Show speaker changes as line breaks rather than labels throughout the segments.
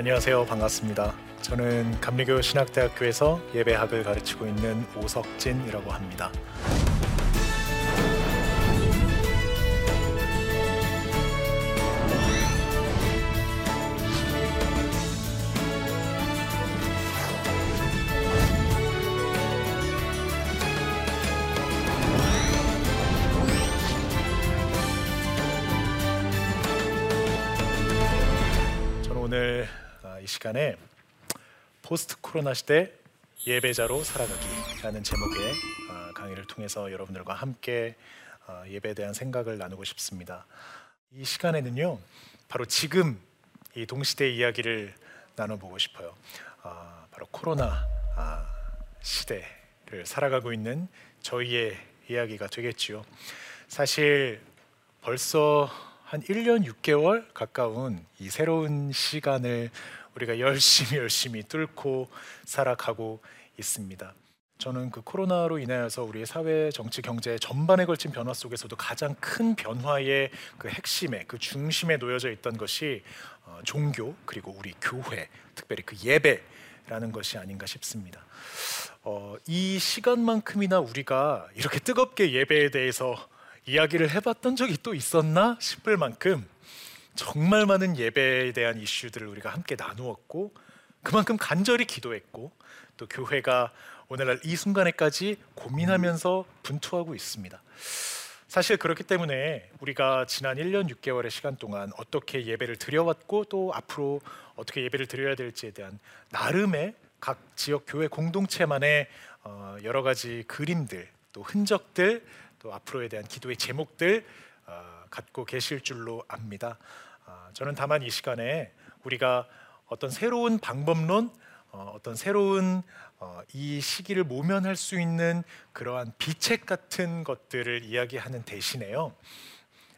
안녕하세요. 반갑습니다. 저는 감리교 신학대학교에서 예배학을 가르치고 있는 오석진이라고 합니다. 시간에 포스트 코로나 시대 예배자로 살아가기라는 제목의 아, 강의를 통해서 여러분들과 함께 아, 예배에 대한 생각을 나누고 싶습니다. 이 시간에는요, 바로 지금 이 동시대 이야기를 나눠보고 싶어요. 아, 바로 코로나 아, 시대를 살아가고 있는 저희의 이야기가 되겠지요. 사실 벌써 한 1년 6개월 가까운 이 새로운 시간을 우리가 열심히 열심히 뚫고 살아가고 있습니다. 저는 그 코로나로 인하여서 우리의 사회, 정치, 경제 전반에 걸친 변화 속에서도 가장 큰 변화의 그 핵심에 그 중심에 놓여져 있던 것이 어, 종교 그리고 우리 교회, 특별히 그 예배라는 것이 아닌가 싶습니다. 어, 이 시간만큼이나 우리가 이렇게 뜨겁게 예배에 대해서 이야기를 해봤던 적이 또 있었나 싶을 만큼 정말 많은 예배에 대한 이슈들을 우리가 함께 나누었고 그만큼 간절히 기도했고 또 교회가 오늘날 이 순간에까지 고민하면서 분투하고 있습니다. 사실 그렇기 때문에 우리가 지난 1년 6개월의 시간 동안 어떻게 예배를 드려왔고 또 앞으로 어떻게 예배를 드려야 될지에 대한 나름의 각 지역 교회 공동체만의 어, 여러 가지 그림들 또 흔적들 또 앞으로에 대한 기도의 제목들 어, 갖고 계실 줄로 압니다. 어, 저는 다만 이 시간에 우리가 어떤 새로운 방법론, 어, 어떤 새로운 어, 이 시기를 모면할 수 있는 그러한 비책 같은 것들을 이야기하는 대신에요.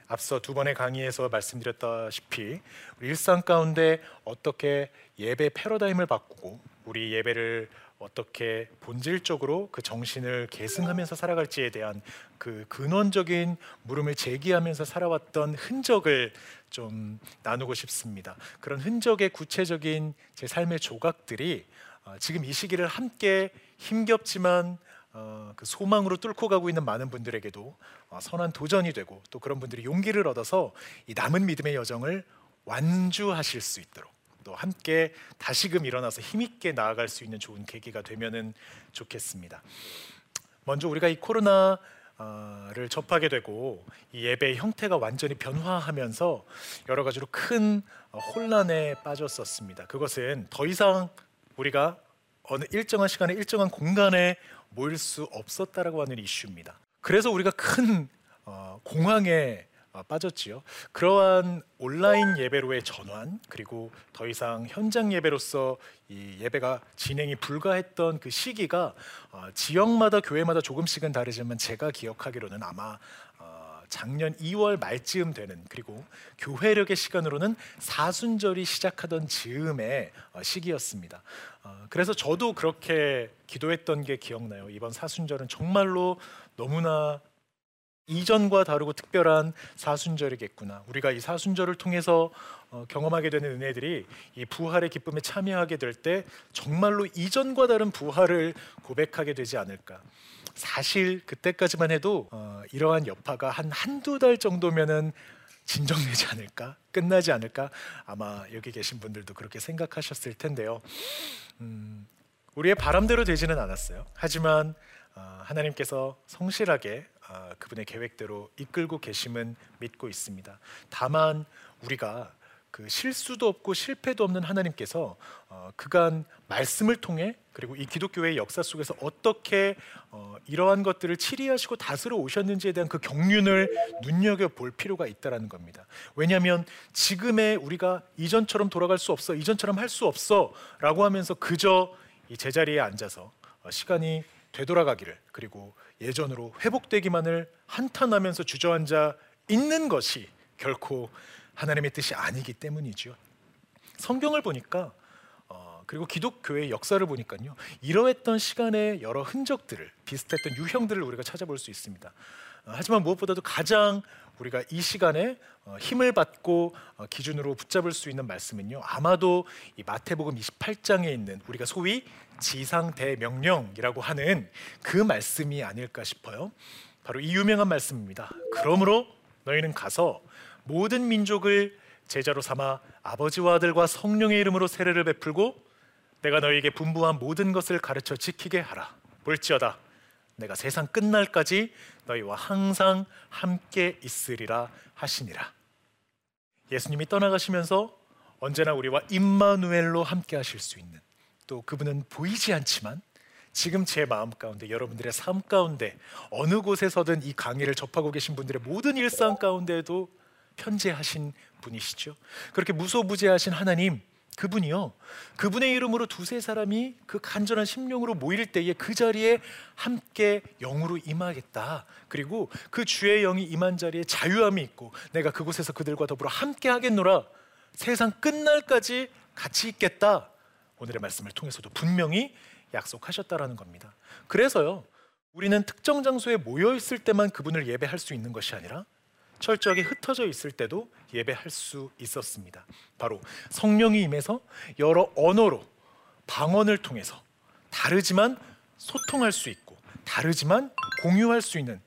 앞서 두 번의 강의에서 말씀드렸다시피 우리 일상 가운데 어떻게 예배 패러다임을 바꾸고 우리 예배를 어떻게 본질적으로 그 정신을 계승하면서 살아갈지에 대한 그 근원적인 물음을 제기하면서 살아왔던 흔적을 좀 나누고 싶습니다. 그런 흔적의 구체적인 제 삶의 조각들이 어, 지금 이 시기를 함께 힘겹지만 어, 그 소망으로 뚫고 가고 있는 많은 분들에게도 어, 선한 도전이 되고 또 그런 분들이 용기를 얻어서 이 남은 믿음의 여정을 완주하실 수 있도록 또 함께 다시금 일어나서 힘있게 나아갈 수 있는 좋은 계기가 되면은 좋겠습니다. 먼저 우리가 이 코로나 를 접하게 되고 이 예배의 형태가 완전히 변화하면서 여러 가지로 큰 혼란에 빠졌었습니다. 그것은 더 이상 우리가 어느 일정한 시간에 일정한 공간에 모일 수 없었다라고 하는 이슈입니다. 그래서 우리가 큰 어, 공황에 어, 빠졌지요. 그러한 온라인 예배로의 전환 그리고 더 이상 현장 예배로서 이 예배가 진행이 불가했던 그 시기가 어, 지역마다 교회마다 조금씩은 다르지만 제가 기억하기로는 아마 어, 작년 2월 말쯤 되는 그리고 교회력의 시간으로는 사순절이 시작하던 즈음의 어, 시기였습니다. 어, 그래서 저도 그렇게 기도했던 게 기억나요. 이번 사순절은 정말로 너무나 이전과 다르고 특별한 사순절이겠구나. 우리가 이 사순절을 통해서 어, 경험하게 되는 은혜들이 이 부활의 기쁨에 참여하게 될 때 정말로 이전과 다른 부활을 고백하게 되지 않을까. 사실 그때까지만 해도 어, 이러한 여파가 한 한두 달 정도면은 진정되지 않을까, 끝나지 않을까. 아마 여기 계신 분들도 그렇게 생각하셨을 텐데요. 음, 우리의 바람대로 되지는 않았어요. 하지만 어, 하나님께서 성실하게 어, 그분의 계획대로 이끌고 계심은 믿고 있습니다. 다만 우리가 그 실수도 없고 실패도 없는 하나님께서 어, 그간 말씀을 통해 그리고 이 기독교의 역사 속에서 어떻게 어, 이러한 것들을 치리하시고 다스려 오셨는지에 대한 그 경륜을 눈여겨 볼 필요가 있다라는 겁니다. 왜냐하면 지금의 우리가 이전처럼 돌아갈 수 없어, 이전처럼 할 수 없어라고 하면서 그저 이 제자리에 앉아서 어, 시간이 되돌아가기를 그리고 예전으로 회복되기만을 한탄하면서 주저앉아 있는 것이 결코 하나님의 뜻이 아니기 때문이죠. 성경을 보니까 어, 그리고 기독교의 역사를 보니까요. 이러했던 시간의 여러 흔적들을 비슷했던 유형들을 우리가 찾아볼 수 있습니다. 어, 하지만 무엇보다도 가장 우리가 이 시간에 어, 힘을 받고 어, 기준으로 붙잡을 수 있는 말씀은요. 아마도 이 마태복음 28장에 있는 우리가 소위 지상 대명령이라고 하는 그 말씀이 아닐까 싶어요. 바로 이 유명한 말씀입니다. 그러므로 너희는 가서 모든 민족을 제자로 삼아 아버지와 아들과 성령의 이름으로 세례를 베풀고 내가 너희에게 분부한 모든 것을 가르쳐 지키게 하라. 볼지어다 내가 세상 끝날까지 너희와 항상 함께 있으리라 하시니라. 예수님이 떠나가시면서 언제나 우리와 임마누엘로 함께 하실 수 있는 또 그분은 보이지 않지만 지금 제 마음 가운데 여러분들의 삶 가운데 어느 곳에서든 이 강의를 접하고 계신 분들의 모든 일상 가운데에도 편재하신 분이시죠. 그렇게 무소부재하신 하나님 그분이요. 그분의 이름으로 두세 사람이 그 간절한 심령으로 모일 때에 그 자리에 함께 영으로 임하겠다. 그리고 그 주의 영이 임한 자리에 자유함이 있고 내가 그곳에서 그들과 더불어 함께 하겠노라. 세상 끝날까지 같이 있겠다. 오늘의 말씀을 통해서도 분명히 약속하셨다라는 겁니다. 그래서요. 우리는 특정 장소에 모여 있을 때만 그분을 예배할 수 있는 것이 아니라 철저하게 흩어져 있을 때도 예배할 수 있었습니다. 바로 성령이 임해서 여러 언어로 방언을 통해서 다르지만 소통할 수 있고 다르지만 공유할 수 있는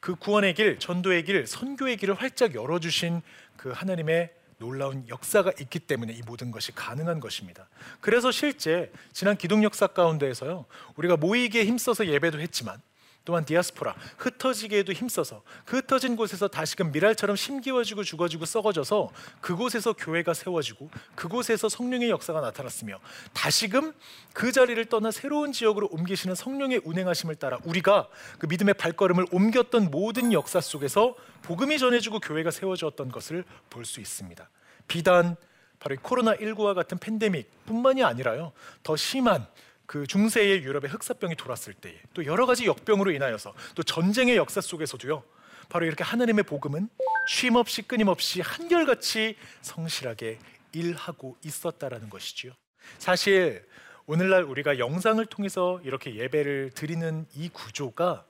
그 구원의 길, 전도의 길, 선교의 길을 활짝 열어주신 그 하나님의 놀라운 역사가 있기 때문에 이 모든 것이 가능한 것입니다. 그래서 실제 지난 기독 역사 가운데에서요 우리가 모이기에 힘써서 예배도 했지만 또한 디아스포라 흩어지게에도 힘써서 그 흩어진 곳에서 다시금 미랄처럼 심기워지고 죽어지고 썩어져서 그곳에서 교회가 세워지고 그곳에서 성령의 역사가 나타났으며 다시금 그 자리를 떠나 새로운 지역으로 옮기시는 성령의 운행하심을 따라 우리가 그 믿음의 발걸음을 옮겼던 모든 역사 속에서 복음이 전해지고 교회가 세워졌던 것을 볼 수 있습니다. 비단 바로 코로나 19와 같은 팬데믹뿐만이 아니라요 더 심한 그 중세의 유럽의 흑사병이 돌았을 때에 또 여러 가지 역병으로 인하여서 또 전쟁의 역사 속에서도요. 바로 이렇게 하나님의 복음은 쉼 없이 끊임없이 한결같이 성실하게 일하고 있었다라는 것이지요. 사실 오늘날 우리가 영상을 통해서 이렇게 예배를 드리는 이 구조가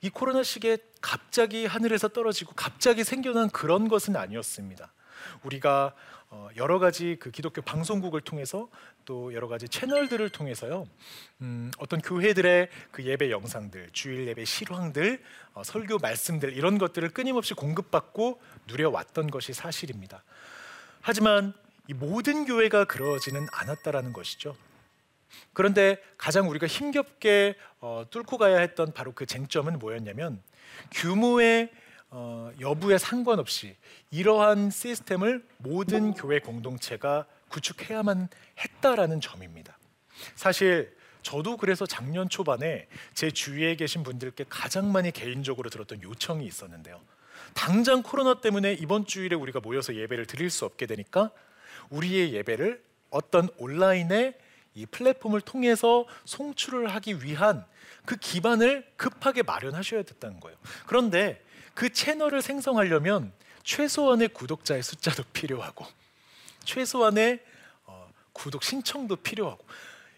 이 코로나 시기에 갑자기 하늘에서 떨어지고 갑자기 생겨난 그런 것은 아니었습니다. 우리가 어, 여러 가지 그 기독교 방송국을 통해서 또 여러 가지 채널들을 통해서요 음, 어떤 교회들의 그 예배 영상들, 주일 예배 실황들, 어, 설교 말씀들 이런 것들을 끊임없이 공급받고 누려왔던 것이 사실입니다. 하지만 이 모든 교회가 그러지는 않았다라는 것이죠. 그런데 가장 우리가 힘겹게 어, 뚫고 가야 했던 바로 그 쟁점은 뭐였냐면 규모의 어, 여부에 상관없이 이러한 시스템을 모든 교회 공동체가 구축해야만 했다라는 점입니다. 사실 저도 그래서 작년 초반에 제 주위에 계신 분들께 가장 많이 개인적으로 들었던 요청이 있었는데요. 당장 코로나 때문에 이번 주일에 우리가 모여서 예배를 드릴 수 없게 되니까 우리의 예배를 어떤 온라인의 이 플랫폼을 통해서 송출을 하기 위한 그 기반을 급하게 마련하셔야 됐다는 거예요. 그런데 그 채널을 생성하려면 최소한의 구독자의 숫자도 필요하고 최소한의 어, 구독 신청도 필요하고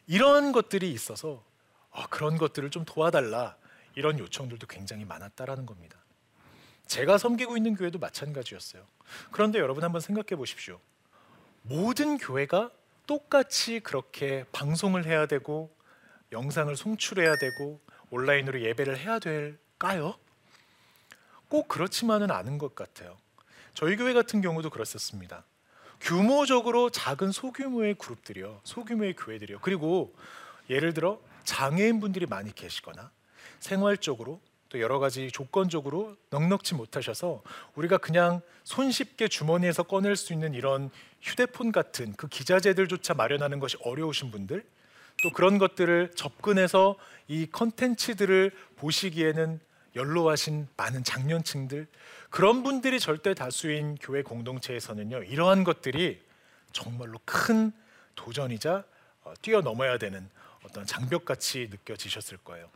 이런 것들이 있어서 어, 그런 것들을 좀 도와달라 이런 요청들도 굉장히 많았다라는 겁니다. 제가 섬기고 있는 교회도 마찬가지였어요. 그런데 여러분 한번 생각해 보십시오. 모든 교회가 똑같이 그렇게 방송을 해야 되고 영상을 송출해야 되고 온라인으로 예배를 해야 될까요? 꼭 그렇지만은 않은 것 같아요. 저희 교회 같은 경우도 그랬었습니다. 규모적으로 작은 소규모의 그룹들이요, 소규모의 교회들이요. 그리고 예를 들어 장애인 분들이 많이 계시거나 생활적으로 또 여러 가지 조건적으로 넉넉지 못하셔서 우리가 그냥 손쉽게 주머니에서 꺼낼 수 있는 이런 휴대폰 같은 그 기자재들조차 마련하는 것이 어려우신 분들 또 그런 것들을 접근해서 이 컨텐츠들을 보시기에는 연로하신 많은 장년층들 그런 분들이 절대 다수인 교회 공동체에서는요 이러한 것들이 정말로 큰 도전이자 어, 뛰어넘어야 되는 어떤 장벽같이 느껴지셨을 거예요.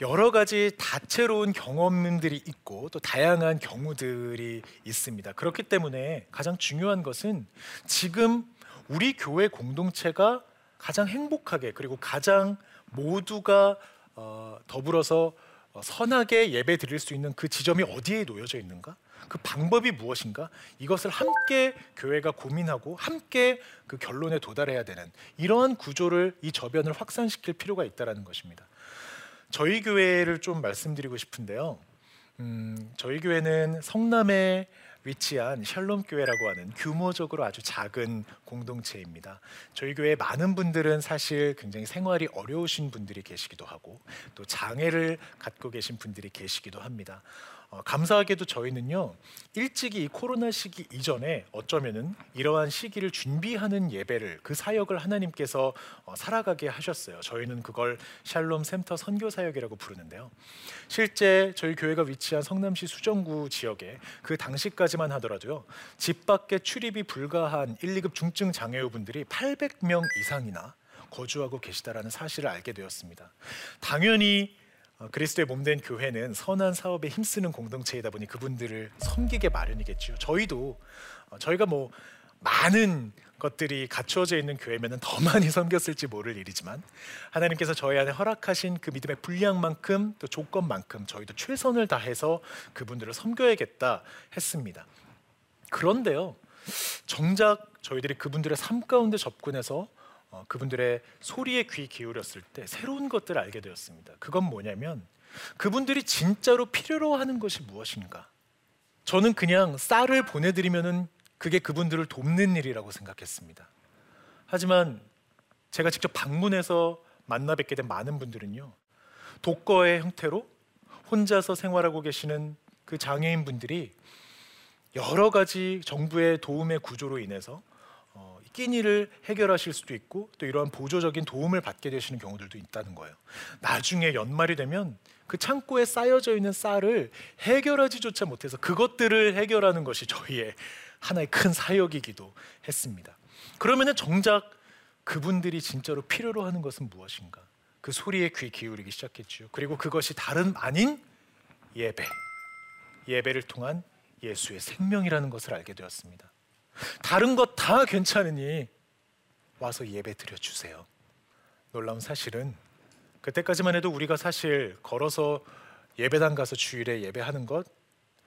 여러 가지 다채로운 경험들이 있고 또 다양한 경우들이 있습니다. 그렇기 때문에 가장 중요한 것은 지금 우리 교회 공동체가 가장 행복하게 그리고 가장 모두가 어, 더불어서 어, 선하게 예배 드릴 수 있는 그 지점이 어디에 놓여져 있는가? 그 방법이 무엇인가? 이것을 함께 교회가 고민하고 함께 그 결론에 도달해야 되는 이러한 구조를 이 저변을 확산시킬 필요가 있다라는 것입니다. 저희 교회를 좀 말씀드리고 싶은데요. 음, 저희 교회는 성남에 위치한 샬롬 교회라고 하는 규모적으로 아주 작은 공동체입니다. 저희 교회 많은 분들은 사실 굉장히 생활이 어려우신 분들이 계시기도 하고 또 장애를 갖고 계신 분들이 계시기도 합니다. 어, 감사하게도 저희는요 일찍이 이 코로나 시기 이전에 어쩌면은 이러한 시기를 준비하는 예배를 그 사역을 하나님께서 어, 살아가게 하셨어요. 저희는 그걸 샬롬 센터 선교 사역이라고 부르는데요. 실제 저희 교회가 위치한 성남시 수정구 지역에 그 당시까지만 하더라도요 집 밖에 출입이 불가한 1, 2급 중증 장애우분들이 800명 이상이나 거주하고 계시다라는 사실을 알게 되었습니다. 당연히 어, 그리스도의 몸된 교회는 선한 사업에 힘쓰는 공동체이다 보니 그분들을 섬기게 마련이겠죠. 저희도 어, 저희가 뭐 많은 것들이 갖추어져 있는 교회면은 더 많이 섬겼을지 모를 일이지만 하나님께서 저희 안에 허락하신 그 믿음의 분량만큼 또 조건만큼 저희도 최선을 다해서 그분들을 섬겨야겠다 했습니다. 그런데요, 정작 저희들이 그분들의 삶 가운데 접근해서 어, 그분들의 소리에 귀 기울였을 때 새로운 것들을 알게 되었습니다. 그건 뭐냐면 그분들이 진짜로 필요로 하는 것이 무엇인가? 저는 그냥 쌀을 보내드리면은 그게 그분들을 돕는 일이라고 생각했습니다. 하지만 제가 직접 방문해서 만나 뵙게 된 많은 분들은요, 독거의 형태로 혼자서 생활하고 계시는 그 장애인 분들이 여러 가지 정부의 도움의 구조로 인해서 끼니를 해결하실 수도 있고 또 이러한 보조적인 도움을 받게 되시는 경우들도 있다는 거예요. 나중에 연말이 되면 그 창고에 쌓여져 있는 쌀을 해결하지조차 못해서 그것들을 해결하는 것이 저희의 하나의 큰 사역이기도 했습니다. 그러면은 정작 그분들이 진짜로 필요로 하는 것은 무엇인가? 그 소리에 귀 기울이기 시작했죠. 그리고 그것이 다른 아닌 예배. 예배를 통한 예수의 생명이라는 것을 알게 되었습니다. 다른 것 다 괜찮으니 와서 예배 드려 주세요. 놀라운 사실은 그때까지만 해도 우리가 사실 걸어서 예배당 가서 주일에 예배하는 것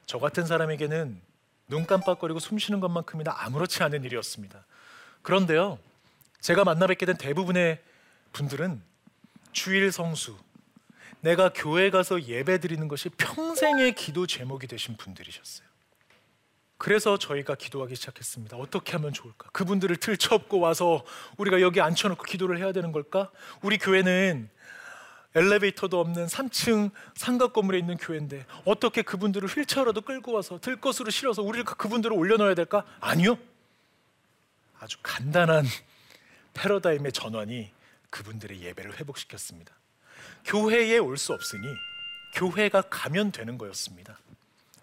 저 같은 사람에게는 눈 깜빡거리고 숨 쉬는 것만큼이나 아무렇지 않은 일이었습니다. 그런데요, 제가 만나 뵙게 된 대부분의 분들은 주일 성수, 내가 교회 가서 예배 드리는 것이 평생의 기도 제목이 되신 분들이셨어요. 그래서 저희가 기도하기 시작했습니다. 어떻게 하면 좋을까? 그분들을 들쳐업고 와서 우리가 여기 앉혀놓고 기도를 해야 되는 걸까? 우리 교회는 엘리베이터도 없는 3층 상가 건물에 있는 교회인데 어떻게 그분들을 휠체어라도 끌고 와서 들것으로 실어서 우리를 그분들을 올려놓아야 될까? 아니요. 아주 간단한 패러다임의 전환이 그분들의 예배를 회복시켰습니다. 교회에 올 수 없으니 교회가 가면 되는 거였습니다.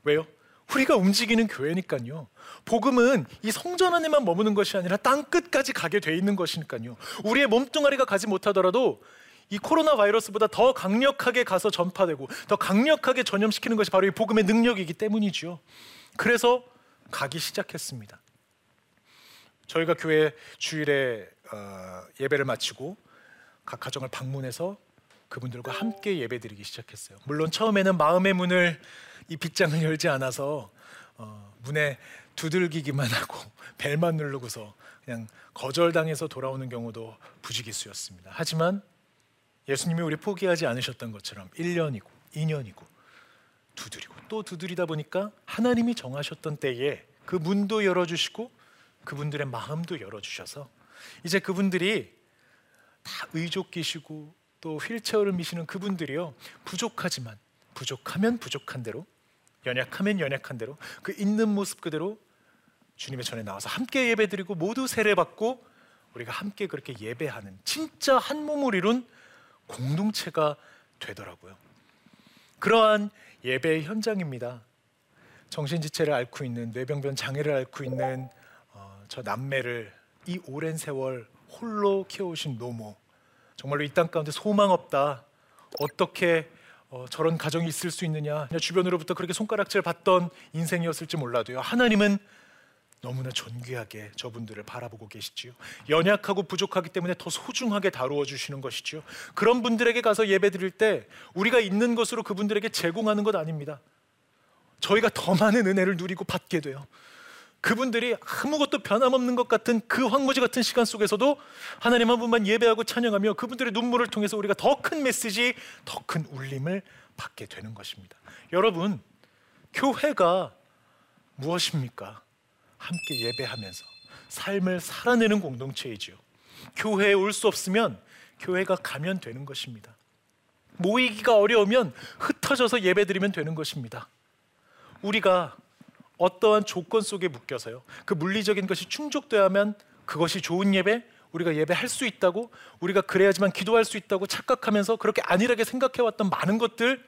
왜요? 우리가 움직이는 교회니까요. 복음은 이 성전 안에만 머무는 것이 아니라 땅 끝까지 가게 돼 있는 것이니까요. 우리의 몸뚱아리가 가지 못하더라도 이 코로나 바이러스보다 더 강력하게 가서 전파되고 더 강력하게 전염시키는 것이 바로 이 복음의 능력이기 때문이죠. 그래서 가기 시작했습니다. 저희가 교회 주일에 어, 예배를 마치고 각 가정을 방문해서 그분들과 함께 예배드리기 시작했어요. 물론 처음에는 마음의 문을 이 빗장을 열지 않아서 어, 문에 두들기기만 하고 벨만 누르고서 그냥 거절당해서 돌아오는 경우도 부지기수였습니다. 하지만 예수님이 우리 포기하지 않으셨던 것처럼 1년이고 2년이고 두드리고 또 두드리다 보니까 하나님이 정하셨던 때에 그 문도 열어주시고 그분들의 마음도 열어주셔서 이제 그분들이 다 의족기시고 또 휠체어를 미시는 그분들이요 부족하지만 부족하면 부족한 대로 연약하면 연약한 대로 그 있는 모습 그대로 주님의 전에 나와서 함께 예배드리고 모두 세례받고 우리가 함께 그렇게 예배하는 진짜 한 몸을 이룬 공동체가 되더라고요. 그러한 예배의 현장입니다. 정신지체를 앓고 있는 뇌병변 장애를 앓고 있는 어, 저 남매를 이 오랜 세월 홀로 키워오신 노모 정말로 이 땅 가운데 소망 없다 어떻게 어, 저런 가정이 있을 수 있느냐 주변으로부터 그렇게 손가락질 받던 인생이었을지 몰라도요 하나님은 너무나 존귀하게 저분들을 바라보고 계시지요. 연약하고 부족하기 때문에 더 소중하게 다루어 주시는 것이지요. 그런 분들에게 가서 예배 드릴 때 우리가 있는 것으로 그분들에게 제공하는 것 아닙니다. 저희가 더 많은 은혜를 누리고 받게 돼요. 그분들이 아무것도 변함없는 것 같은 그 황무지 같은 시간 속에서도 하나님 한 분만 예배하고 찬양하며 그분들의 눈물을 통해서 우리가 더 큰 메시지, 더 큰 울림을 받게 되는 것입니다. 여러분, 교회가 무엇입니까? 함께 예배하면서 삶을 살아내는 공동체이지요. 교회에 올 수 없으면 교회가 가면 되는 것입니다. 모이기가 어려우면 흩어져서 예배드리면 되는 것입니다. 우리가 어떠한 조건 속에 묶여서요. 그 물리적인 것이 충족되야만 그것이 좋은 예배, 우리가 예배할 수 있다고, 우리가 그래야지만 기도할 수 있다고 착각하면서 그렇게 안일하게 생각해왔던 많은 것들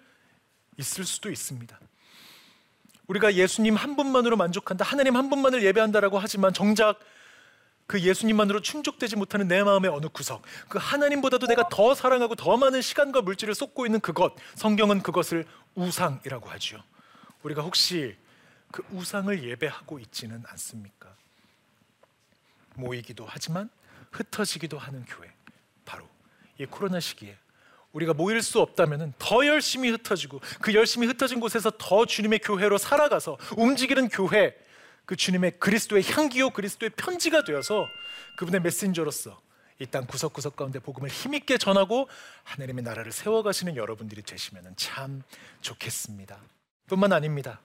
있을 수도 있습니다. 우리가 예수님 한 분만으로 만족한다, 하나님 한 분만을 예배한다라고 하지만 정작 그 예수님만으로 충족되지 못하는 내 마음의 어느 구석, 그 하나님보다도 내가 더 사랑하고 더 많은 시간과 물질을 쏟고 있는 그것, 성경은 그것을 우상이라고 하지요. 우리가 혹시 그 우상을 예배하고 있지는 않습니까? 모이기도 하지만 흩어지기도 하는 교회. 바로 이 코로나 시기에 우리가 모일 수 없다면 더 열심히 흩어지고 그 열심히 흩어진 곳에서 더 주님의 교회로 살아가서 움직이는 교회 그 주님의 그리스도의 향기요 그리스도의 편지가 되어서 그분의 메신저로서 이 땅 구석구석 가운데 복음을 힘있게 전하고 하나님의 나라를 세워가시는 여러분들이 되시면 참 좋겠습니다. 뿐만 아닙니다.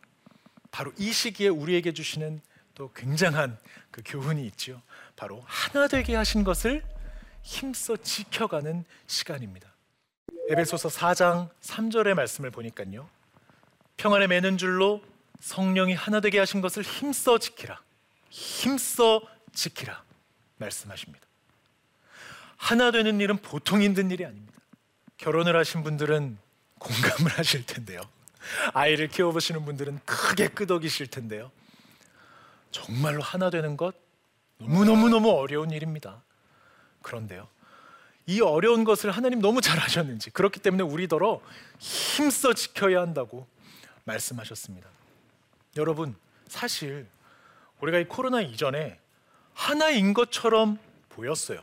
바로 이 시기에 우리에게 주시는 또 굉장한 그 교훈이 있죠. 바로 하나 되게 하신 것을 힘써 지켜가는 시간입니다. 에베소서 4장 3절의 말씀을 보니까요. 평안에 매는 줄로 성령이 하나 되게 하신 것을 힘써 지키라. 힘써 지키라. 말씀하십니다. 하나 되는 일은 보통 힘든 일이 아닙니다. 결혼을 하신 분들은 공감을 하실 텐데요. 아이를 키워보시는 분들은 크게 끄덕이실 텐데요. 정말로 하나 되는 것 너무너무너무 어려운 일입니다. 그런데요. 이 어려운 것을 하나님 너무 잘 아셨는지 그렇기 때문에 우리더러 힘써 지켜야 한다고 말씀하셨습니다. 여러분, 사실 우리가 이 코로나 이전에 하나인 것처럼 보였어요.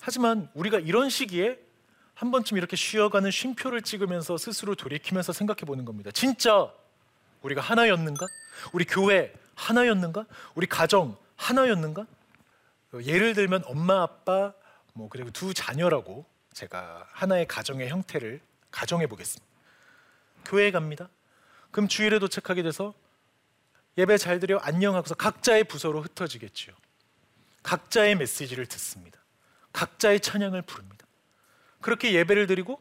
하지만 우리가 이런 시기에 한 번쯤 이렇게 쉬어가는 쉼표를 찍으면서 스스로 돌이키면서 생각해 보는 겁니다. 진짜 우리가 하나였는가? 우리 교회 하나였는가? 우리 가정 하나였는가? 예를 들면 엄마 아빠 뭐 그리고 두 자녀라고 제가 하나의 가정의 형태를 가정해 보겠습니다. 교회에 갑니다. 그럼 주일에 도착하게 돼서 예배 잘 드려 안녕하고서 각자의 부서로 흩어지겠지요. 각자의 메시지를 듣습니다. 각자의 찬양을 부릅니다. 그렇게 예배를 드리고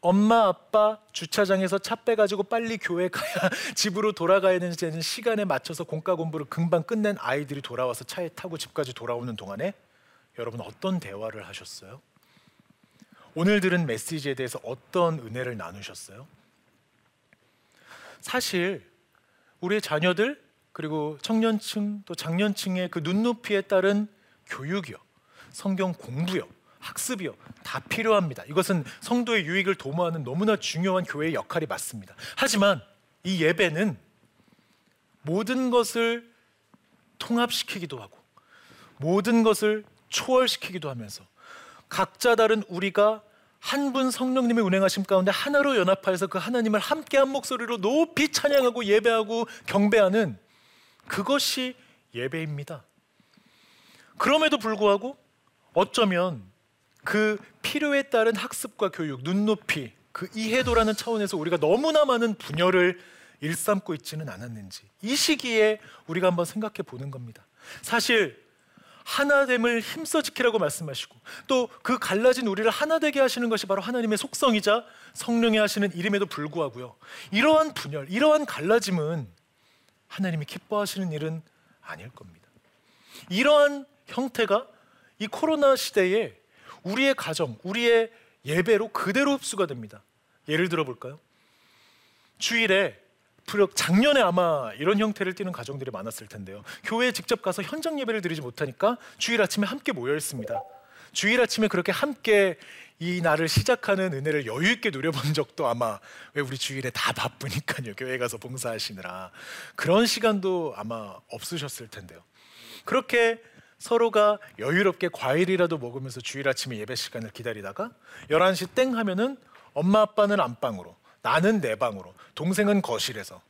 엄마 아빠 주차장에서 차 빼가지고 빨리 교회 가야 집으로 돌아가야 되는 시간에 맞춰서 공과 공부를 금방 끝낸 아이들이 돌아와서 차에 타고 집까지 돌아오는 동안에 여러분 어떤 대화를 하셨어요? 오늘 들은 메시지에 대해서 어떤 은혜를 나누셨어요? 사실 우리의 자녀들 그리고 청년층 또 장년층의 그 눈높이에 따른 교육이요 성경 공부요 학습이요 다 필요합니다. 이것은 성도의 유익을 도모하는 너무나 중요한 교회의 역할이 맞습니다. 하지만 이 예배는 모든 것을 통합시키기도 하고 모든 것을 초월시키기도 하면서 각자 다른 우리가 한 분 성령님의 운행하심 가운데 하나로 연합하여서 그 하나님을 함께 한 목소리로 높이 찬양하고 예배하고 경배하는 그것이 예배입니다. 그럼에도 불구하고 어쩌면 그 필요에 따른 학습과 교육, 눈높이, 그 이해도라는 차원에서 우리가 너무나 많은 분열을 일삼고 있지는 않았는지 이 시기에 우리가 한번 생각해 보는 겁니다. 사실 하나됨을 힘써 지키라고 말씀하시고 또 그 갈라진 우리를 하나 되게 하시는 것이 바로 하나님의 속성이자 성령이 하시는 이름에도 불구하고요. 이러한 분열, 이러한 갈라짐은 하나님이 기뻐하시는 일은 아닐 겁니다. 이러한 형태가 이 코로나 시대에 우리의 가정, 우리의 예배로 그대로 흡수가 됩니다. 예를 들어 볼까요? 주일에 작년에 아마 이런 형태를 띠는 가정들이 많았을 텐데요. 교회에 직접 가서 현장 예배를 드리지 못하니까 주일 아침에 함께 모여 있습니다. 주일 아침에 그렇게 함께 이 날을 시작하는 은혜를 여유 있게 누려본 적도 아마 왜 우리 주일에 다 바쁘니까요. 교회 가서 봉사하시느라 그런 시간도 아마 없으셨을 텐데요. 그렇게 서로가 여유롭게 과일이라도 먹으면서 주일 아침에 예배 시간을 기다리다가 11시 땡 하면은 엄마 아빠는 안방으로 나는 내 방으로 동생은 거실에서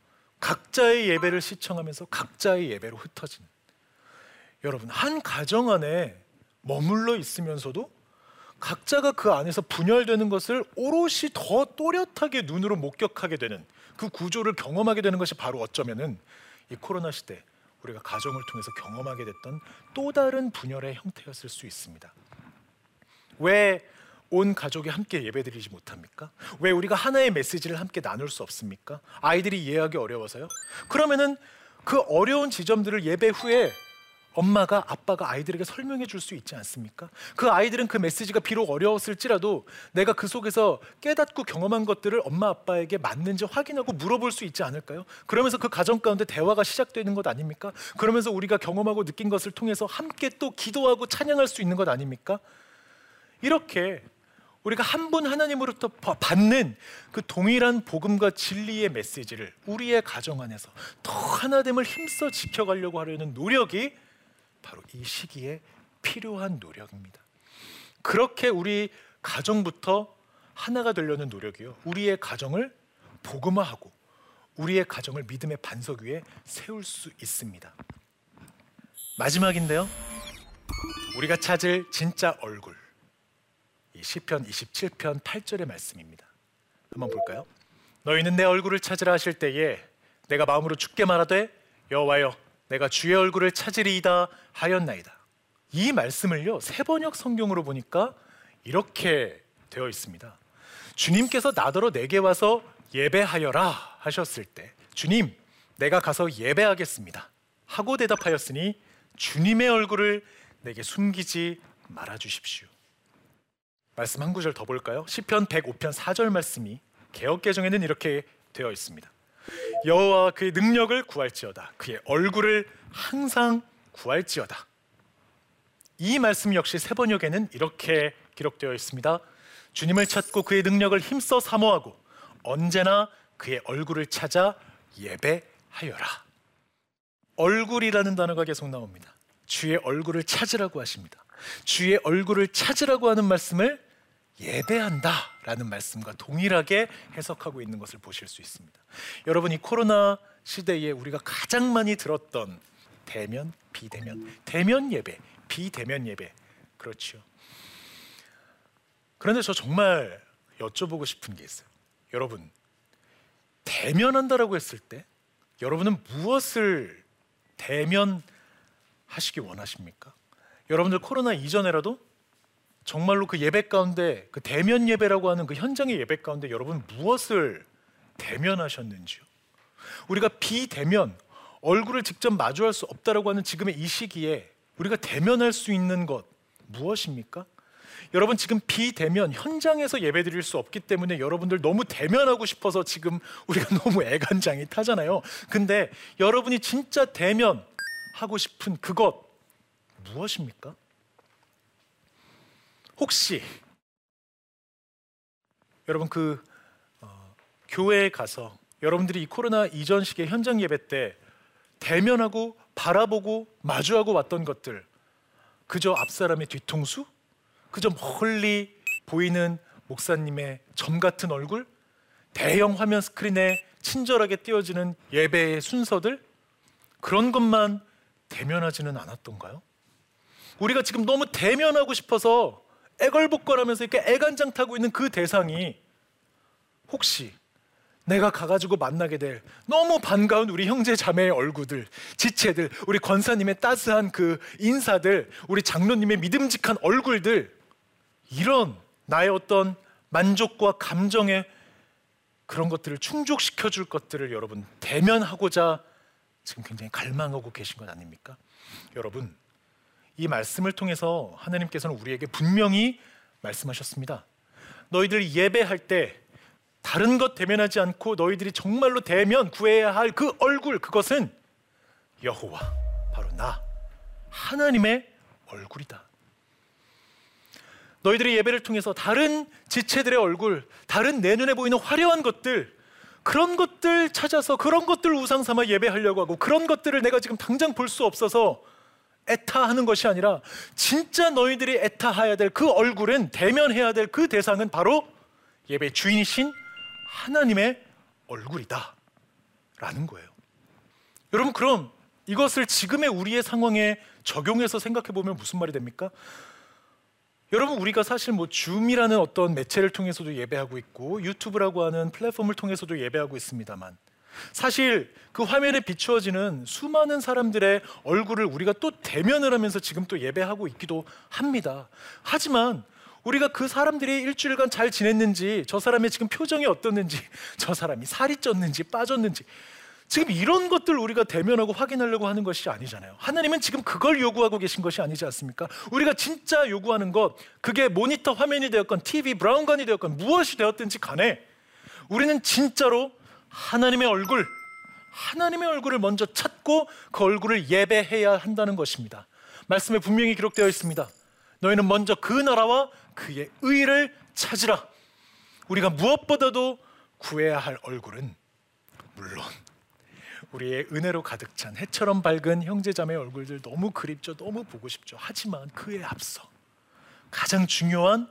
각자의 예배를 시청하면서 각자의 예배로 흩어진. 여러분 한 가정 안에 머물러 있으면서도 각자가 그 안에서 분열되는 것을 오롯이 더 또렷하게 눈으로 목격하게 되는 그 구조를 경험하게 되는 것이 바로 어쩌면은 이 코로나 시대 우리가 가정을 통해서 경험하게 됐던 또 다른 분열의 형태였을 수 있습니다. 왜 온 가족이 함께 예배드리지 못합니까? 왜 우리가 하나의 메시지를 함께 나눌 수 없습니까? 아이들이 이해하기 어려워서요? 그러면은 그 어려운 지점들을 예배 후에 엄마가 아빠가 아이들에게 설명해 줄 수 있지 않습니까? 그 아이들은 그 메시지가 비록 어려웠을지라도 내가 그 속에서 깨닫고 경험한 것들을 엄마 아빠에게 맞는지 확인하고 물어볼 수 있지 않을까요? 그러면서 그 가정 가운데 대화가 시작되는 것 아닙니까? 그러면서 우리가 경험하고 느낀 것을 통해서 함께 또 기도하고 찬양할 수 있는 것 아닙니까? 이렇게 우리가 한 분 하나님으로부터 받는 그 동일한 복음과 진리의 메시지를 우리의 가정 안에서 더 하나됨을 힘써 지켜가려고 하려는 노력이 바로 이 시기에 필요한 노력입니다. 그렇게 우리 가정부터 하나가 되려는 노력이요. 우리의 가정을 복음화하고 우리의 가정을 믿음의 반석 위에 세울 수 있습니다. 마지막인데요. 우리가 찾을 진짜 얼굴. 이 시편 27편 8절의 말씀입니다. 한번 볼까요? 너희는 내 얼굴을 찾으라 하실 때에 내가 마음으로 죽게 말하되 여호와여 내가 주의 얼굴을 찾으리이다 하였나이다. 이 말씀을요 세번역 성경으로 보니까 이렇게 되어 있습니다. 주님께서 나더러 내게 와서 예배하여라 하셨을 때 주님 내가 가서 예배하겠습니다 하고 대답하였으니 주님의 얼굴을 내게 숨기지 말아 주십시오. 말씀 한 구절 더 볼까요? 시편 105편 4절 말씀이 개혁 개정에는 이렇게 되어 있습니다. 여호와 그의 능력을 구할지어다. 그의 얼굴을 항상 구할지어다. 이 말씀 역시 세 번역에는 이렇게 기록되어 있습니다. 주님을 찾고 그의 능력을 힘써 사모하고 언제나 그의 얼굴을 찾아 예배하여라. 얼굴이라는 단어가 계속 나옵니다. 주의 얼굴을 찾으라고 하십니다. 주의 얼굴을 찾으라고 하는 말씀을 예배한다라는 말씀과 동일하게 해석하고 있는 것을 보실 수 있습니다. 여러분 이 코로나 시대에 우리가 가장 많이 들었던 대면, 비대면, 대면 예배, 비대면 예배 그렇죠. 그런데 저 정말 여쭤보고 싶은 게 있어요. 여러분 대면한다라고 했을 때 여러분은 무엇을 대면하시기 원하십니까? 여러분들 코로나 이전에라도 정말로 그 예배 가운데 그 대면 예배라고 하는 그 현장의 예배 가운데 여러분 무엇을 대면하셨는지요? 우리가 비대면 얼굴을 직접 마주할 수 없다라고 하는 지금의 이 시기에 우리가 대면할 수 있는 것 무엇입니까? 여러분 지금 비대면 현장에서 예배드릴 수 없기 때문에 여러분들 너무 대면하고 싶어서 지금 우리가 너무 애간장이 타잖아요. 근데 여러분이 진짜 대면 하고 싶은 그것 무엇입니까? 혹시 여러분 그 어, 교회에 가서 여러분들이 이 코로나 이전 시기에 현장 예배 때 대면하고 바라보고 마주하고 왔던 것들 그저 앞사람의 뒤통수? 그저 멀리 보이는 목사님의 점 같은 얼굴? 대형 화면 스크린에 친절하게 띄워지는 예배의 순서들? 그런 것만 대면하지는 않았던가요? 우리가 지금 너무 대면하고 싶어서 애걸복걸하면서 이렇게 애간장 타고 있는 그 대상이 혹시 내가 가가지고 만나게 될 너무 반가운 우리 형제 자매의 얼굴들, 지체들, 우리 권사님의 따스한 그 인사들, 우리 장로님의 믿음직한 얼굴들, 이런 나의 어떤 만족과 감정의 그런 것들을 충족시켜 줄 것들을 여러분 대면하고자 지금 굉장히 갈망하고 계신 것 아닙니까? 여러분, 이 말씀을 통해서 하나님께서는 우리에게 분명히 말씀하셨습니다. 너희들 예배할 때 다른 것 대면하지 않고 너희들이 정말로 대면 구해야 할 그 얼굴 그것은 여호와 바로 나 하나님의 얼굴이다. 너희들이 예배를 통해서 다른 지체들의 얼굴, 다른 내 눈에 보이는 화려한 것들, 그런 것들 찾아서 그런 것들 우상 삼아 예배하려고 하고 그런 것들을 내가 지금 당장 볼 수 없어서 애타하는 것이 아니라 진짜 너희들이 애타해야 될 그 얼굴은 대면해야 될 그 대상은 바로 예배 주인이신 하나님의 얼굴이다. 라는 거예요. 여러분, 그럼 이것을 지금의 우리의 상황에 적용해서 생각해 보면 무슨 말이 됩니까? 여러분 우리가 사실 뭐 줌이라는 어떤 매체를 통해서도 예배하고 있고 유튜브라고 하는 플랫폼을 통해서도 예배하고 있습니다만 사실 그 화면에 비추어지는 수많은 사람들의 얼굴을 우리가 또 대면을 하면서 지금 또 예배하고 있기도 합니다. 하지만 우리가 그 사람들이 일주일간 잘 지냈는지, 저 사람의 지금 표정이 어떻는지, 저 사람이 살이 쪘는지 빠졌는지, 지금 이런 것들 우리가 대면하고 확인하려고 하는 것이 아니잖아요. 하나님은 지금 그걸 요구하고 계신 것이 아니지 않습니까? 우리가 진짜 요구하는 것, 그게 모니터 화면이 되었건 TV 브라운관이 되었건 무엇이 되었든지 간에 우리는 진짜로 하나님의 얼굴, 하나님의 얼굴을 먼저 찾고 그 얼굴을 예배해야 한다는 것입니다. 말씀에 분명히 기록되어 있습니다. 너희는 먼저 그 나라와 그의 의를 찾으라. 우리가 무엇보다도 구해야 할 얼굴은 물론 우리의 은혜로 가득 찬 해처럼 밝은 형제자매 얼굴들 너무 그립죠. 너무 보고 싶죠. 하지만 그에 앞서 가장 중요한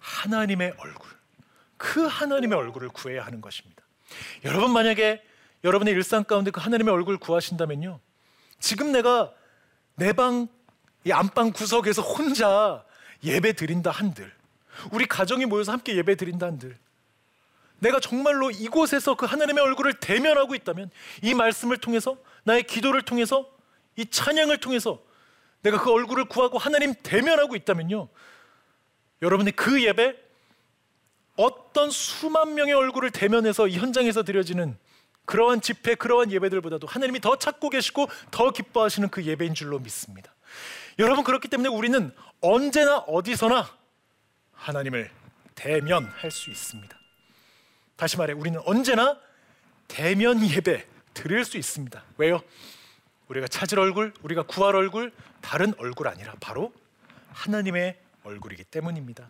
하나님의 얼굴. 그 하나님의 얼굴을 구해야 하는 것입니다. 여러분 만약에 여러분의 일상 가운데 그 하나님의 얼굴 구하신다면요. 지금 내가 내 방, 이 안방 구석에서 혼자 예배 드린다 한들, 우리 가정이 모여서 함께 예배 드린다 한들, 내가 정말로 이곳에서 그 하나님의 얼굴을 대면하고 있다면 이 말씀을 통해서 나의 기도를 통해서 이 찬양을 통해서 내가 그 얼굴을 구하고 하나님 대면하고 있다면요. 여러분의 그 예배 어떤 수만 명의 얼굴을 대면해서 이 현장에서 드려지는 그러한 집회, 그러한 예배들보다도 하나님이 더 찾고 계시고 더 기뻐하시는 그 예배인 줄로 믿습니다. 여러분 그렇기 때문에 우리는 언제나 어디서나 하나님을 대면할 수 있습니다. 다시 말해 우리는 언제나 대면 예배 드릴 수 있습니다. 왜요? 우리가 찾을 얼굴, 우리가 구할 얼굴 다른 얼굴 아니라 바로 하나님의 얼굴이기 때문입니다.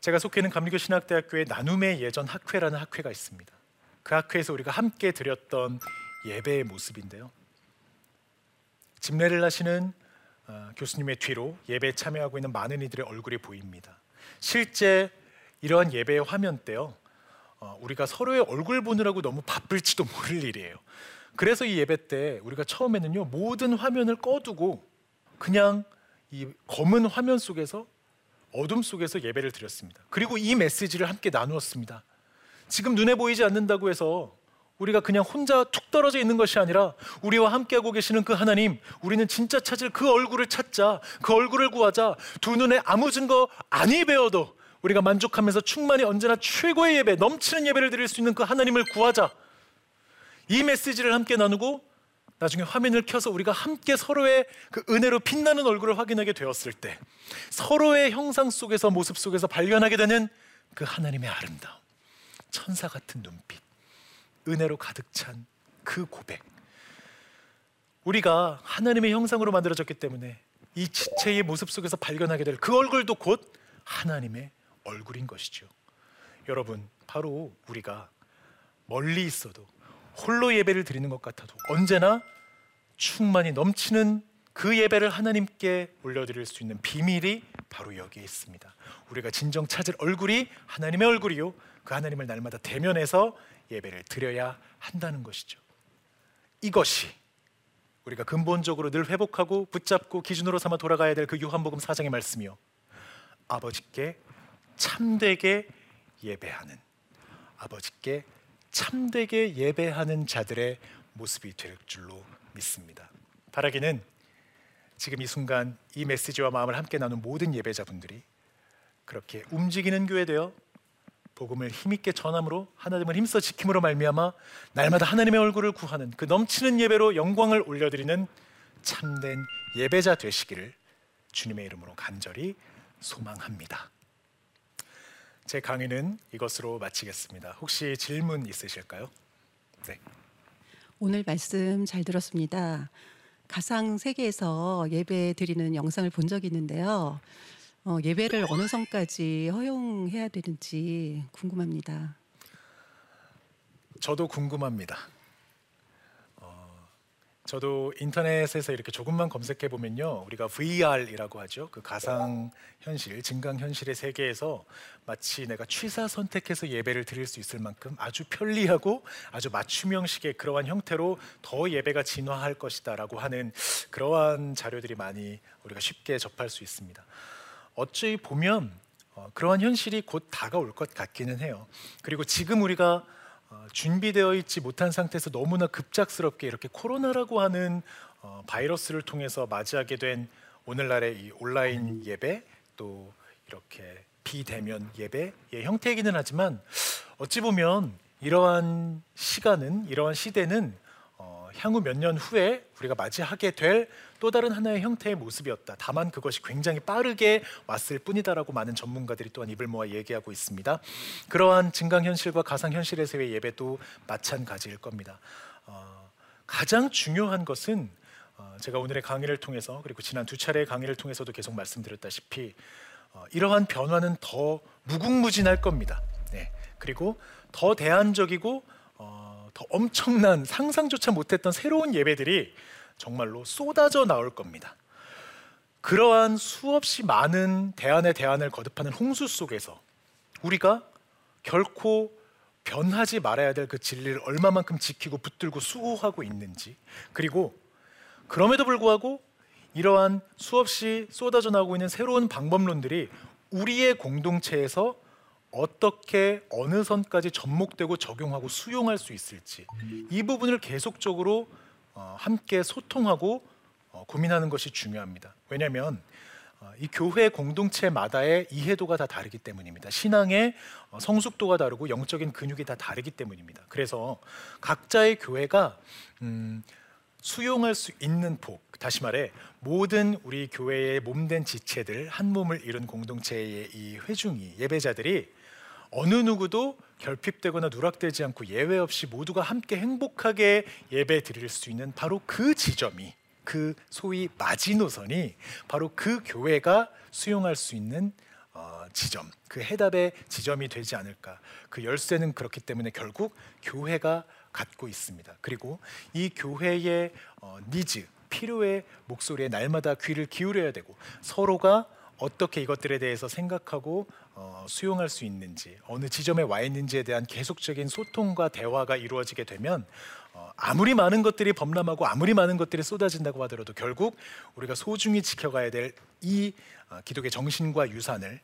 제가 속해 있는 감리교 신학대학교에 나눔의 예전 학회라는 학회가 있습니다. 그 학회에서 우리가 함께 드렸던 예배의 모습인데요. 집례를 하시는 어, 교수님의 뒤로 예배에 참여하고 있는 많은 이들의 얼굴이 보입니다. 실제 이러한 예배의 화면 때요. 어, 우리가 서로의 얼굴 보느라고 너무 바쁠지도 모를 일이에요. 그래서 이 예배 때 우리가 처음에는요 모든 화면을 꺼두고 그냥 이 검은 화면 속에서 어둠 속에서 예배를 드렸습니다. 그리고 이 메시지를 함께 나누었습니다. 지금 눈에 보이지 않는다고 해서 우리가 그냥 혼자 툭 떨어져 있는 것이 아니라 우리와 함께하고 계시는 그 하나님, 우리는 진짜 찾을 그 얼굴을 찾자, 그 얼굴을 구하자. 두 눈에 아무 증거 아니 배워도 우리가 만족하면서 충만히 언제나 최고의 예배, 넘치는 예배를 드릴 수 있는 그 하나님을 구하자. 이 메시지를 함께 나누고 나중에 화면을 켜서 우리가 함께 서로의 그 은혜로 빛나는 얼굴을 확인하게 되었을 때 서로의 형상 속에서 모습 속에서 발견하게 되는 그 하나님의 아름다움, 천사 같은 눈빛, 은혜로 가득 찬 그 고백. 우리가 하나님의 형상으로 만들어졌기 때문에 이 지체의 모습 속에서 발견하게 될 그 얼굴도 곧 하나님의 얼굴인 것이죠. 여러분, 바로 우리가 멀리 있어도 홀로 예배를 드리는 것 같아도 언제나 충만히 넘치는 그 예배를 하나님께 올려드릴 수 있는 비밀이 바로 여기에 있습니다. 우리가 진정 찾을 얼굴이 하나님의 얼굴이요. 그 하나님을 날마다 대면해서 예배를 드려야 한다는 것이죠. 이것이 우리가 근본적으로 늘 회복하고 붙잡고 기준으로 삼아 돌아가야 될 그 요한복음 4장의 말씀이요. 아버지께 참되게 예배하는 아버지께 참되게 예배하는 자들의 모습이 될 줄로 믿습니다. 바라기는 지금 이 순간 이 메시지와 마음을 함께 나눈 모든 예배자분들이 그렇게 움직이는 교회 되어 복음을 힘있게 전함으로 하나님을 힘써 지킴으로 말미암아 날마다 하나님의 얼굴을 구하는 그 넘치는 예배로 영광을 올려드리는 참된 예배자 되시기를 주님의 이름으로 간절히 소망합니다. 제 강의는 이것으로 마치겠습니다. 혹시 질문 있으실까요? 네.
오늘 말씀 잘 들었습니다. 가상 세계에서 예배 드리는 영상을 본 적이 있는데요. 어, 예배를 어느 선까지 허용해야 되는지 궁금합니다.
저도 궁금합니다. 어, 저도 인터넷에서 이렇게 조금만 검색해 보면요, 우리가 VR이라고 하죠. 그 가상 현실, 증강 현실의 세계에서 마치 내가 취사 선택해서 예배를 드릴 수 있을 만큼 아주 편리하고 아주 맞춤형식의 그러한 형태로 더 예배가 진화할 것이다라고 하는 그러한 자료들이 많이 우리가 쉽게 접할 수 있습니다. 어찌 보면 어, 그러한 현실이 곧 다가올 것 같기는 해요. 그리고 지금 우리가 어, 준비되어 있지 못한 상태에서 너무나 급작스럽게 이렇게 코로나라고 하는 어, 바이러스를 통해서 맞이하게 된 오늘날의 이 온라인 예배 또 이렇게 비대면 예배의 형태이기는 하지만 어찌 보면 이러한 시간은 이러한 시대는 어, 향후 몇 년 후에 우리가 맞이하게 될 또 다른 하나의 형태의 모습이었다. 다만 그것이 굉장히 빠르게 왔을 뿐이다라고 많은 전문가들이 또한 입을 모아 얘기하고 있습니다. 그러한 증강 현실과 가상 현실에서의 예배도 마찬가지일 겁니다. 어, 가장 중요한 것은 어, 제가 오늘의 강의를 통해서 그리고 지난 두 차례의 강의를 통해서도 계속 말씀드렸다시피 어, 이러한 변화는 더 무궁무진할 겁니다. 네. 그리고 더 대안적이고 어, 더 엄청난 상상조차 못했던 새로운 예배들이 정말로 쏟아져 나올 겁니다. 그러한 수없이 많은 대안의 대안을 거듭하는 홍수 속에서 우리가 결코 변하지 말아야 될 그 진리를 얼마만큼 지키고 붙들고 수호하고 있는지 그리고 그럼에도 불구하고 이러한 수없이 쏟아져 나오고 있는 새로운 방법론들이 우리의 공동체에서 어떻게 어느 선까지 접목되고 적용하고 수용할 수 있을지 이 부분을 계속적으로 어, 함께 소통하고 어, 고민하는 것이 중요합니다. 왜냐하면 어, 이 교회 공동체마다의 이해도가 다 다르기 때문입니다. 신앙의 성숙도가 다르고 영적인 근육이 다 다르기 때문입니다. 그래서 각자의 교회가 음, 수용할 수 있는 복, 다시 말해 모든 우리 교회의 몸된 지체들 한 몸을 이룬 공동체의 이 회중이 예배자들이 어느 누구도 결핍되거나 누락되지 않고 예외 없이 모두가 함께 행복하게 예배 드릴 수 있는 바로 그 지점이 그 소위 마지노선이 바로 그 교회가 수용할 수 있는 어, 지점, 그 해답의 지점이 되지 않을까. 그 열쇠는 그렇기 때문에 결국 교회가 갖고 있습니다. 그리고 이 교회의 어, 니즈, 필요의 목소리에 날마다 귀를 기울여야 되고 서로가 어떻게 이것들에 대해서 생각하고 어, 수용할 수 있는지 어느 지점에 와 있는지에 대한 계속적인 소통과 대화가 이루어지게 되면 어, 아무리 많은 것들이 범람하고 아무리 많은 것들이 쏟아진다고 하더라도 결국 우리가 소중히 지켜가야 될이 어, 기독의 정신과 유산을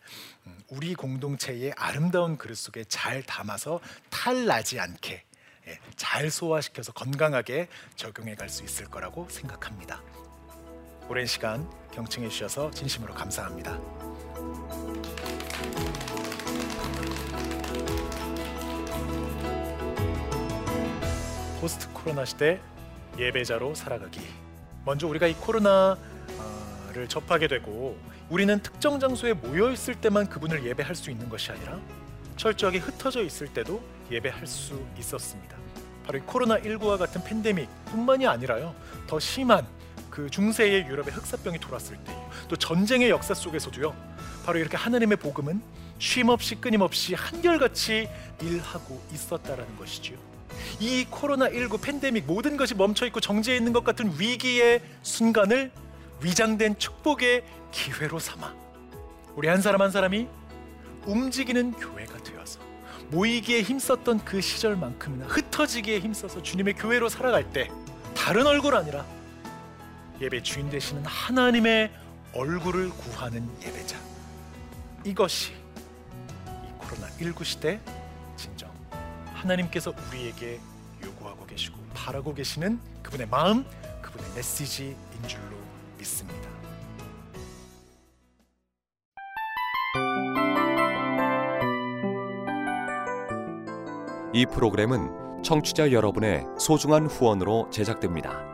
음, 우리 공동체의 아름다운 그릇 속에 잘 담아서 탈나지 않게 예, 잘 소화시켜서 건강하게 적용해 갈 수 있을 거라고 생각합니다. 오랜 시간 경청해 주셔서 진심으로 감사합니다. 포스트 코로나 시대 예배자로 살아가기. 먼저 우리가 이 코로나를 접하게 되고 우리는 특정 장소에 모여 있을 때만 그분을 예배할 수 있는 것이 아니라 철저하게 흩어져 있을 때도 예배할 수 있었습니다. 바로 이 코로나 19와 같은 팬데믹뿐만이 아니라요. 더 심한 그 중세의 유럽의 흑사병이 돌았을 때, 또 전쟁의 역사 속에서도요. 바로 이렇게 하나님의 복음은 쉼 없이 끊임없이 한결같이 일하고 있었다라는 것이지요. 이 코로나 19 팬데믹 모든 것이 멈춰 있고 정지해 있는 것 같은 위기의 순간을 위장된 축복의 기회로 삼아 우리 한 사람 한 사람이 움직이는 교회가 되어서 모이기에 힘썼던 그 시절만큼이나 흩어지기에 힘써서 주님의 교회로 살아갈 때 다른 얼굴 아니라 예배 주인 되시는 하나님의 얼굴을 구하는 예배자. 이것이 이 코로나 19 시대 진정 하나님께서 우리에게 요구하고 계시고 바라고 계시는 그분의 마음, 그분의 메시지인 줄로 믿습니다.
이 프로그램은 청취자 여러분의 소중한 후원으로 제작됩니다.